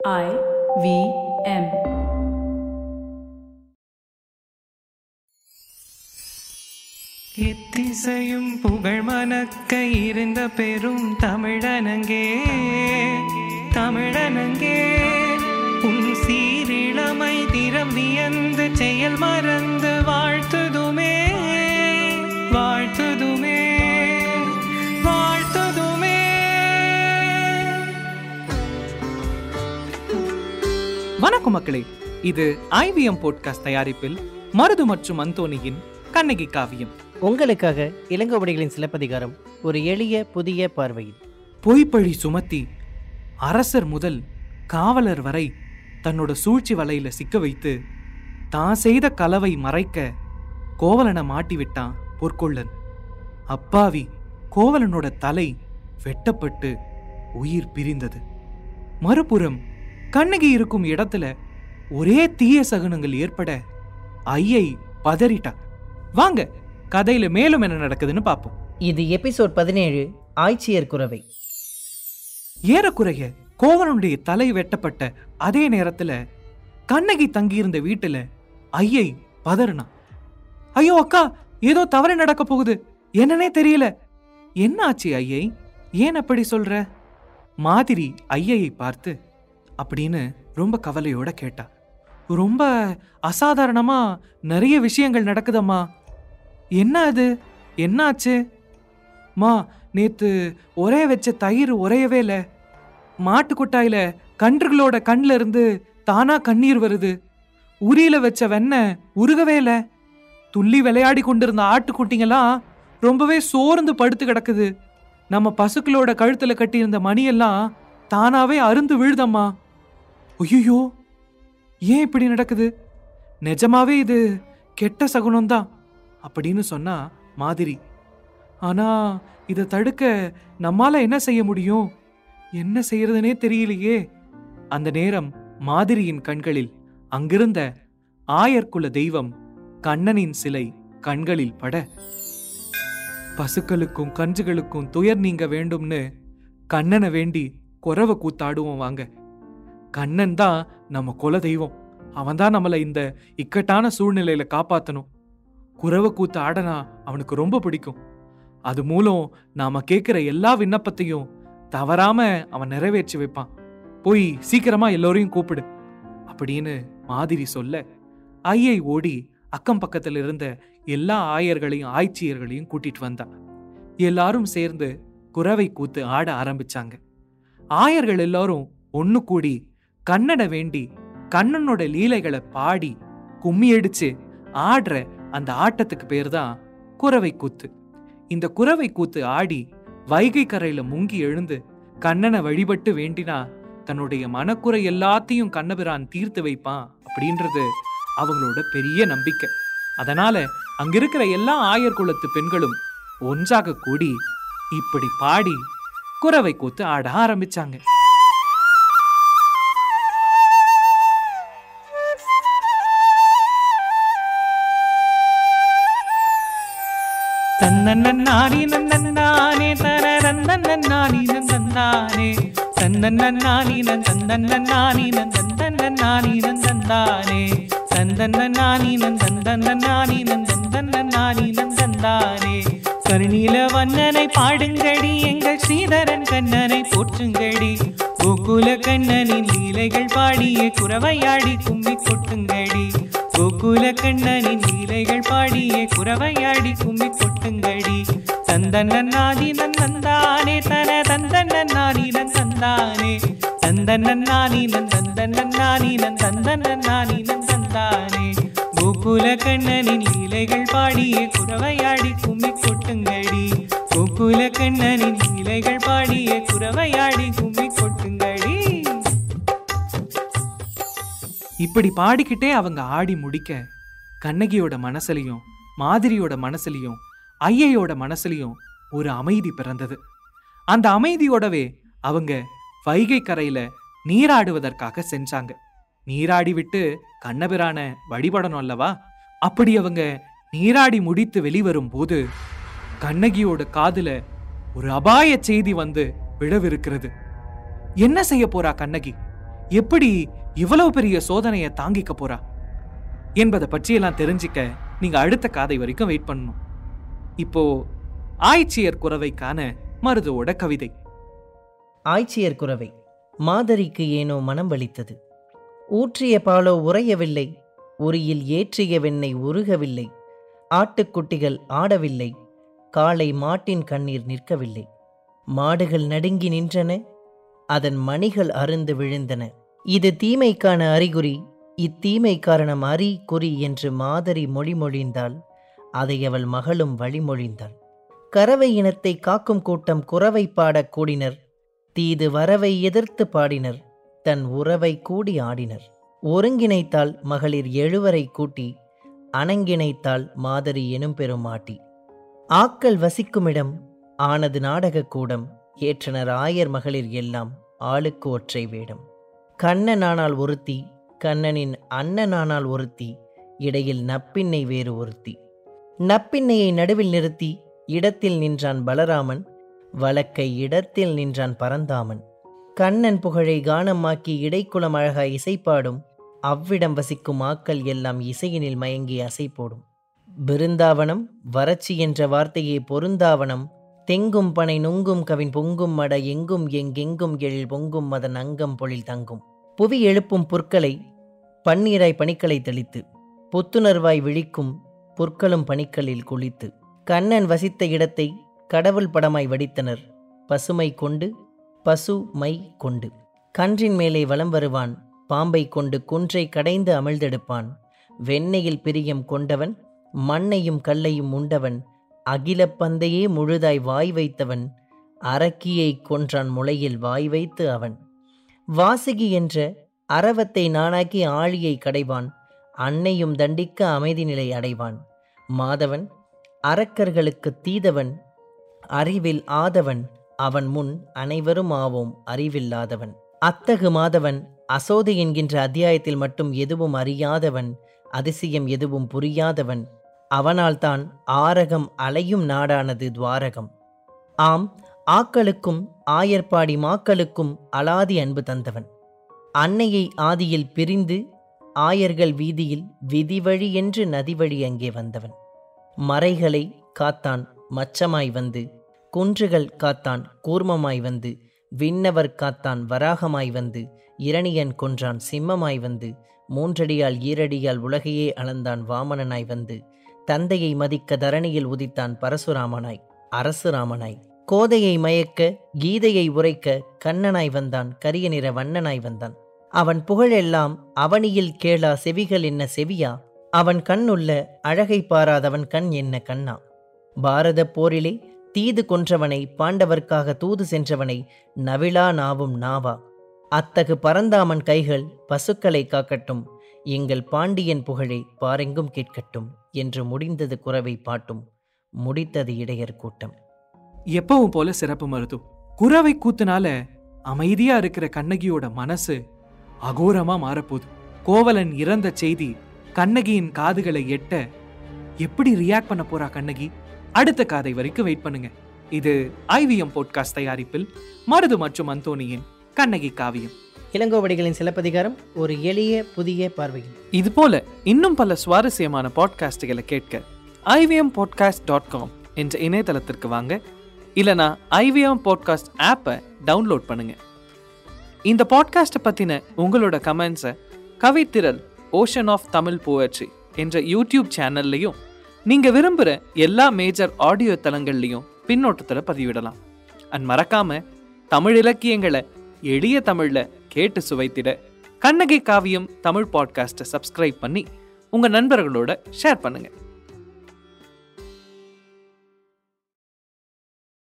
I V M. எத்திசையும் புகழ் மணக்க இருந்த பெரும் தமிழனங்கே தமிழனங்கே உன் சீரிழமை திறம் வியந்து செயல் மறந்து வாழ்த்துதுமே வாழ்த்து வணக்கம் மக்களே இது ஐவிஎம் போட்காஸ்ட் தயாரிப்பில் மருது மற்றும் அந்தோனியின் கண்ணகி காவியம். உங்களுக்காக இளங்கோவடிகளின் சிலப்பதிகாரம் ஒரு எளிய புதிய பார்வையில். பொய்ப்பழி சுமத்தி அரசர் முதல் காவலர் வரை தன்னோட சூழ்ச்சி வலையில சிக்க வைத்து தான் செய்த கலவை மறைக்க கோவலனை மாட்டி விட்டான் பொற்கொள்ளன். அப்பாவி கோவலனோட தலை வெட்டப்பட்டு உயிர் பிரிந்தது. மறுபுறம் கண்ணகி இருக்கும் இடத்துல ஒரே தீய சகுனங்கள் ஏற்பட ஐயை பதறிட்டா. வாங்க கதையில மேலும் என்ன நடக்குதுன்னு பார்ப்போம். இது எபிசோட் பதினேழு ஆய்ச்சியர் குறவை ஏறக்குறைய கோவலனுடைய தலை வெட்டப்பட்ட அதே நேரத்துல கண்ணகி தங்கியிருந்த வீட்டுல ஐயை பதறினா. ஐயோ அக்கா ஏதோ தவறு நடக்க போகுது. என்னன்னே தெரியல. என்ன ஆச்சு ஐயை? ஏன் அப்படி சொல்ற? மாதிரி ஐயையை பார்த்து அப்படின்னு ரொம்ப கவலையோட கேட்டா. ரொம்ப அசாதாரணமா நிறைய விஷயங்கள் நடக்குதம்மா. என்ன அது? என்னாச்சு? மா நேத்து ஒரே வச்ச தயிர் உரையவே இல்லை. மாட்டுக்கொட்டாயில கன்றுகளோட கண்ல இருந்து தானா கண்ணீர் வருது. உரியில வச்ச வெண்ணெய் உருகவே இல்லை. துள்ளி விளையாடி கொண்டிருந்த ஆட்டுக்குட்டிங்கெல்லாம் ரொம்பவே சோர்ந்து படுத்து கிடக்குது. நம்ம பசுக்களோட கழுத்துல கட்டியிருந்த மணியெல்லாம் தானாவே அருந்து விழுதம்மா. ஐயோ ஏன் இப்படி நடக்குது? நிஜமாவே இது கெட்ட சகுனம்தான் அப்படின்னு சொன்னா மாதிரி. ஆனா இதை தடுக்க நம்மால என்ன செய்ய முடியும்? என்ன செய்யறதுனே தெரியலையே. அந்த நேரம் மாதிரியின் கண்களில் அங்கிருந்த ஆயர்குல தெய்வம் கண்ணனின் சிலை கண்களில் பட. பசுக்களுக்கும் கன்றுகளுக்கும் துயர் நீங்க வேண்டும்னு கண்ணனை வேண்டி குறவை கூத்தாடுவோம் வாங்க. கண்ணன் தான் நம்ம குல தெய்வம் அவன் தான் நம்மளை இந்த இக்கட்டான சூழ்நிலையில காப்பாத்தணும். குறவை கூத்து ஆடனா அவனுக்கு ரொம்ப பிடிக்கும். அது மூலம் நாம கேட்குற எல்லா விண்ணப்பத்தையும் தவறாம அவன் நிறைவேற்றி வைப்பான். போய் சீக்கிரமா எல்லோரையும் கூப்பிடு அப்படின்னு மாதிரி சொல்ல ஐயை ஓடி அக்கம் பக்கத்துல இருந்த எல்லா ஆயர்களையும் ஆய்ச்சியர்களையும் கூட்டிட்டு வந்தா. எல்லாரும் சேர்ந்து குறவை கூத்து ஆட ஆரம்பிச்சாங்க. ஆயர்கள் எல்லாரும் ஒன்று கூடி கண்ணனை வேண்டி கண்ணனோட லீலைகளை பாடி கும்மி அடிச்சு ஆடுற அந்த ஆட்டத்துக்கு பேர் தான் குறவை கூத்து. இந்த குறவை கூத்து ஆடி வைகை கரையில முங்கி எழுந்து கண்ணனை வழிபட்டு வேண்டினா தன்னுடைய மனக்குறை எல்லாத்தையும் கண்ணபிரான் தீர்த்து வைப்பான் அப்படின்றது அவங்களோட பெரிய நம்பிக்கை. அதனால அங்க இருக்கிற எல்லா ஆயர் குலத்து பெண்களும் ஒன்றாக கூடி இப்படி பாடி குறவை கூத்து ஆட ஆரம்பிச்சாங்க. தன்னன்னானி நன்னன்னானே தனரந்தன்னானி நந்தந்தானே தன்னன்னானி நந்தன்னானி நந்தன்னானி நந்தந்தானே. தந்தன்னானி நந்தன்னானி நந்தன்னானி நந்தந்தானே. கருணீல வண்ணனை பாடுங்கடி எங்கள் ஸ்ரீதரன் கண்ணனை போற்றுங்கடி. கோகுல கண்ணனின் லீலைகள் பாடிய குறவையாடி கும்பி கொட்டுங்கடி. கோகுல கண்ணனின் லீலைகள் பாடிய குறவையாடி கும்மி கொட்டுங்கடி. தந்தன் தந்தன்னாதி நந்தந்தானே தன தந்தன் நன்னாதி நந்தானே தந்தன். தந்தன்னானி நந்தந்தானே தந்தன்னானி நந்தன்னானி நந்தன்னானி நந்தந்தானே கோகுல கண்ணனின் லீலைகள் பாடிய குறவையாடி கும்மி கொட்டுங்கடி. கோகுல கண்ணனின் லீலைகள் பாடிய குறவையாடி கும்மி கொட்டுங்கடி இப்படி பாடிக்கிட்டே அவங்க ஆடி முடிக்க கண்ணகியோட மனசுலையும் மாதிரியோட மனசுலையும் ஐயையோட மனசுலையும் ஒரு அமைதி பிறந்தது. அந்த அமைதியோடவே அவங்க வைகை கரையில நீராடுவதற்காக சென்றாங்க. நீராடி விட்டு கண்ணபிரான வழிபடணும் அல்லவா? அப்படி அவங்க நீராடி முடித்து வெளிவரும் போது கண்ணகியோட காதுல ஒரு அபாய செய்தி வந்து விழவிருக்கிறது. என்ன செய்ய போறா கண்ணகி? எப்படி இவ்வளவு பெரிய சோதனையை தாங்கிக்க போறா? என்பதை பற்றியெல்லாம் தெரிஞ்சுக்க நீங்க அடுத்த காதை வரைக்கும் வெயிட் பண்ணணும். இப்போ ஆய்ச்சியர் குறவைக்கான மருதுவோட கவிதை. ஆய்ச்சியர் குறவை மாதரிக்கு ஏனோ மனம் வலித்தது. ஊற்றிய பாலோ உறையவில்லை உரியில் ஏற்றிய வெண்ணை உருகவில்லை ஆட்டுக்குட்டிகள் ஆடவில்லை காளை மாட்டின் கண்ணீர் நிற்கவில்லை. மாடுகள் நடுங்கி நின்றன அதன் மணிகள் அருந்து விழுந்தன. இது தீமைக்கான அறிகுறி. இத்தீமை காரணம் அறி குறி என்று மாதரி மொழிமொழிந்தாள் அதை அவள் மகளும் வழிமொழிந்தாள் கறவை இனத்தை காக்கும் கூட்டம் குறவை பாடக் கூடினர். தீது வரவை எதிர்த்து பாடினர். தன் உறவை கூடி ஆடினர். ஒருங்கிணைத்தால் மகளிர் எழுவரை கூட்டி. அணங்கிணைத்தால் மாதரி எனும் பெருமாட்டி ஆக்கள் வசிக்குமிடம் ஆனது நாடகக் கூடம். ஏற்றனர் ஆயர் மகளிர் எல்லாம் ஆளுக்கு ஒற்றை வேடம். கண்ணனானால் ஒருத்தி கண்ணனின் அண்ணனானால் ஒருத்தி இடையில் நப்பின்னை வேறு ஒருத்தி. நப்பின்னையை நடுவில் நிறுத்தி இடத்தில் நின்றான் பலராமன் வழக்கை இடத்தில் நின்றான் பரந்தாமன். கண்ணன் புகழை கானமாக்கி இடைக்குளம் அழகாய் இசைப்பாடும் அவ்விடம் வசிக்கும் ஆக்கள் எல்லாம் இசையினில் மயங்கி அசை போடும் பிருந்தாவனம் வறட்சி என்ற வார்த்தையை பொருந்தாவனம் தெங்கும் பனை நுங்கும் கவின் பொங்கும் மட எங்கும் எங்கெங்கும் எழில் பொங்கும் அதன் அங்கம் பொழில் தங்கும். புவி எழுப்பும் புற்களை பன்னீராய் பனிக்களை தெளித்து புத்துணர்வாய் விழிக்கும் புற்களும் பனிக்களில் குளித்து. கண்ணன் வசித்த இடத்தை கடவுள் படமாய் வடித்தனர் பசுமை கொண்டு பசு மை கொண்டு. கன்றின் மேலே வலம் வருவான் பாம்பை கொண்டு குன்றை கடைந்து அமிழ்தெடுப்பான் வெண்ணெயில் பிரியம் கொண்டவன் மண்ணையும் கல்லையும் உண்டவன் அகில பந்தையே முழுதாய் வாய் வைத்தவன் அரக்கியை கொன்றான் முளையில் வாய் வைத்து அவன். வாசுகி என்ற அரவத்தை நானாக்கி ஆழியை கடைவான் அன்னையும் தண்டிக்க அமைதி நிலை அடைவான். மாதவன் அரக்கர்களுக்கு தீதவன் அறிவில் ஆதவன் அவன் முன் அனைவரும் ஆவோம் அறிவில்லாதவன். அத்தகு மாதவன் அசோதை என்கின்ற அத்தியாயத்தில் மட்டும் எதுவும் அறியாதவன் அதிசயம் எதுவும் புரியாதவன். அவனால்தான் ஆரகம் அலையும் நாடானது துவாரகம். ஆம் ஆக்களுக்கும் ஆயர்பாடி மாக்களுக்கும் அலாதி அன்பு தந்தவன். அன்னையை ஆதியில் பிரிந்து ஆயர்கள் வீதியில் விதிவழி என்று நதிவழி அங்கே வந்தவன். மறைகளை காத்தான் மச்சமாய் வந்து குன்றுகள் காத்தான் கூர்மமாய் வந்து விண்ணவர் காத்தான் வராகமாய் வந்து இரணியன் கொன்றான் சிம்மமாய் வந்து மூன்றடியால் ஈரடியால் உலகையே அளந்தான் வாமனனாய் வந்து தந்தையை மதிக்க தரணியில் உதித்தான் பரசுராமனாய் அரசுராமனாய். கோதையை மயக்க கீதையை உரைக்க கண்ணனாய் வந்தான் கரிய நிற வண்ணனாய் வந்தான். அவன் புகழெல்லாம் அவனியில் கேளா செவிகள் என்ன செவியா? அவன் கண்ணுள்ள அழகை பாராதவன் கண் என்ன கண்ணா? பாரத போரிலே தீது கொன்றவனை பாண்டவர்க்காக தூது சென்றவனை நவிழா நாவும் நாவா? அத்தகு பரந்தாமன் கைகள் பசுக்களை காக்கட்டும் எங்கள் பாண்டியன் புகழை பாரெங்கும் கேட்கட்டும் என்று முடிந்தது குறவை பாட்டும் முடித்தது இடையர் கூட்டம். எப்பவும் போல சிறப்பு மருத்துவம் குறவை கூத்துனால அமைதியா இருக்கிற கண்ணகியோட மனசு அகோரமா மாறப்போகுது கோவலன் இறந்த செய்தி கண்ணகியின் காதுகளை எட்ட எப்படி ரியாக்ட் பண்ண போறா கண்ணகி? அடுத்த காதை வரைக்கும் வெயிட் பண்ணுங்க. இது ஐவிஎம் போட்காஸ்ட் தயாரிப்பில் மருது மற்றும் அந்தோனியின் கண்ணகி காவியம். இளங்கோவடிகளின் சிலப்பதிகாரம் ஒரு எளிய புதிய பார்வையில். இது போல இன்னும் பல சுவாரஸ்யமான பாட்காஸ்டுகளை கேட்க ஐவிஎம் பாட்காஸ்ட் டாட் காம் என்ற இணையதளத்திற்கு வாங்க. இல்லைனா ஐவிஎம் பாட்காஸ்ட் ஆப்பை டவுன்லோட் பண்ணுங்க. இந்த பாட்காஸ்ட்டை பற்றின உங்களோட கமெண்ட்ஸை Kavithiral ocean of Tamil poetry என்ற யூடியூப் சேனல்லையும் நீங்கள் விரும்புகிற எல்லா மேஜர் ஆடியோ தளங்கள்லையும் பின்னோட்டத்தில் பதிவிடலாம். அண்ட் மறக்காமல் தமிழ் இலக்கியங்களை எளிய தமிழில் கேட்டு சுவைத்திட கண்ணகி காவியம் தமிழ் பாட்காஸ்ட்டை சப்ஸ்கிரைப் பண்ணி உங்கள் நண்பர்களோட ஷேர் பண்ணுங்கள்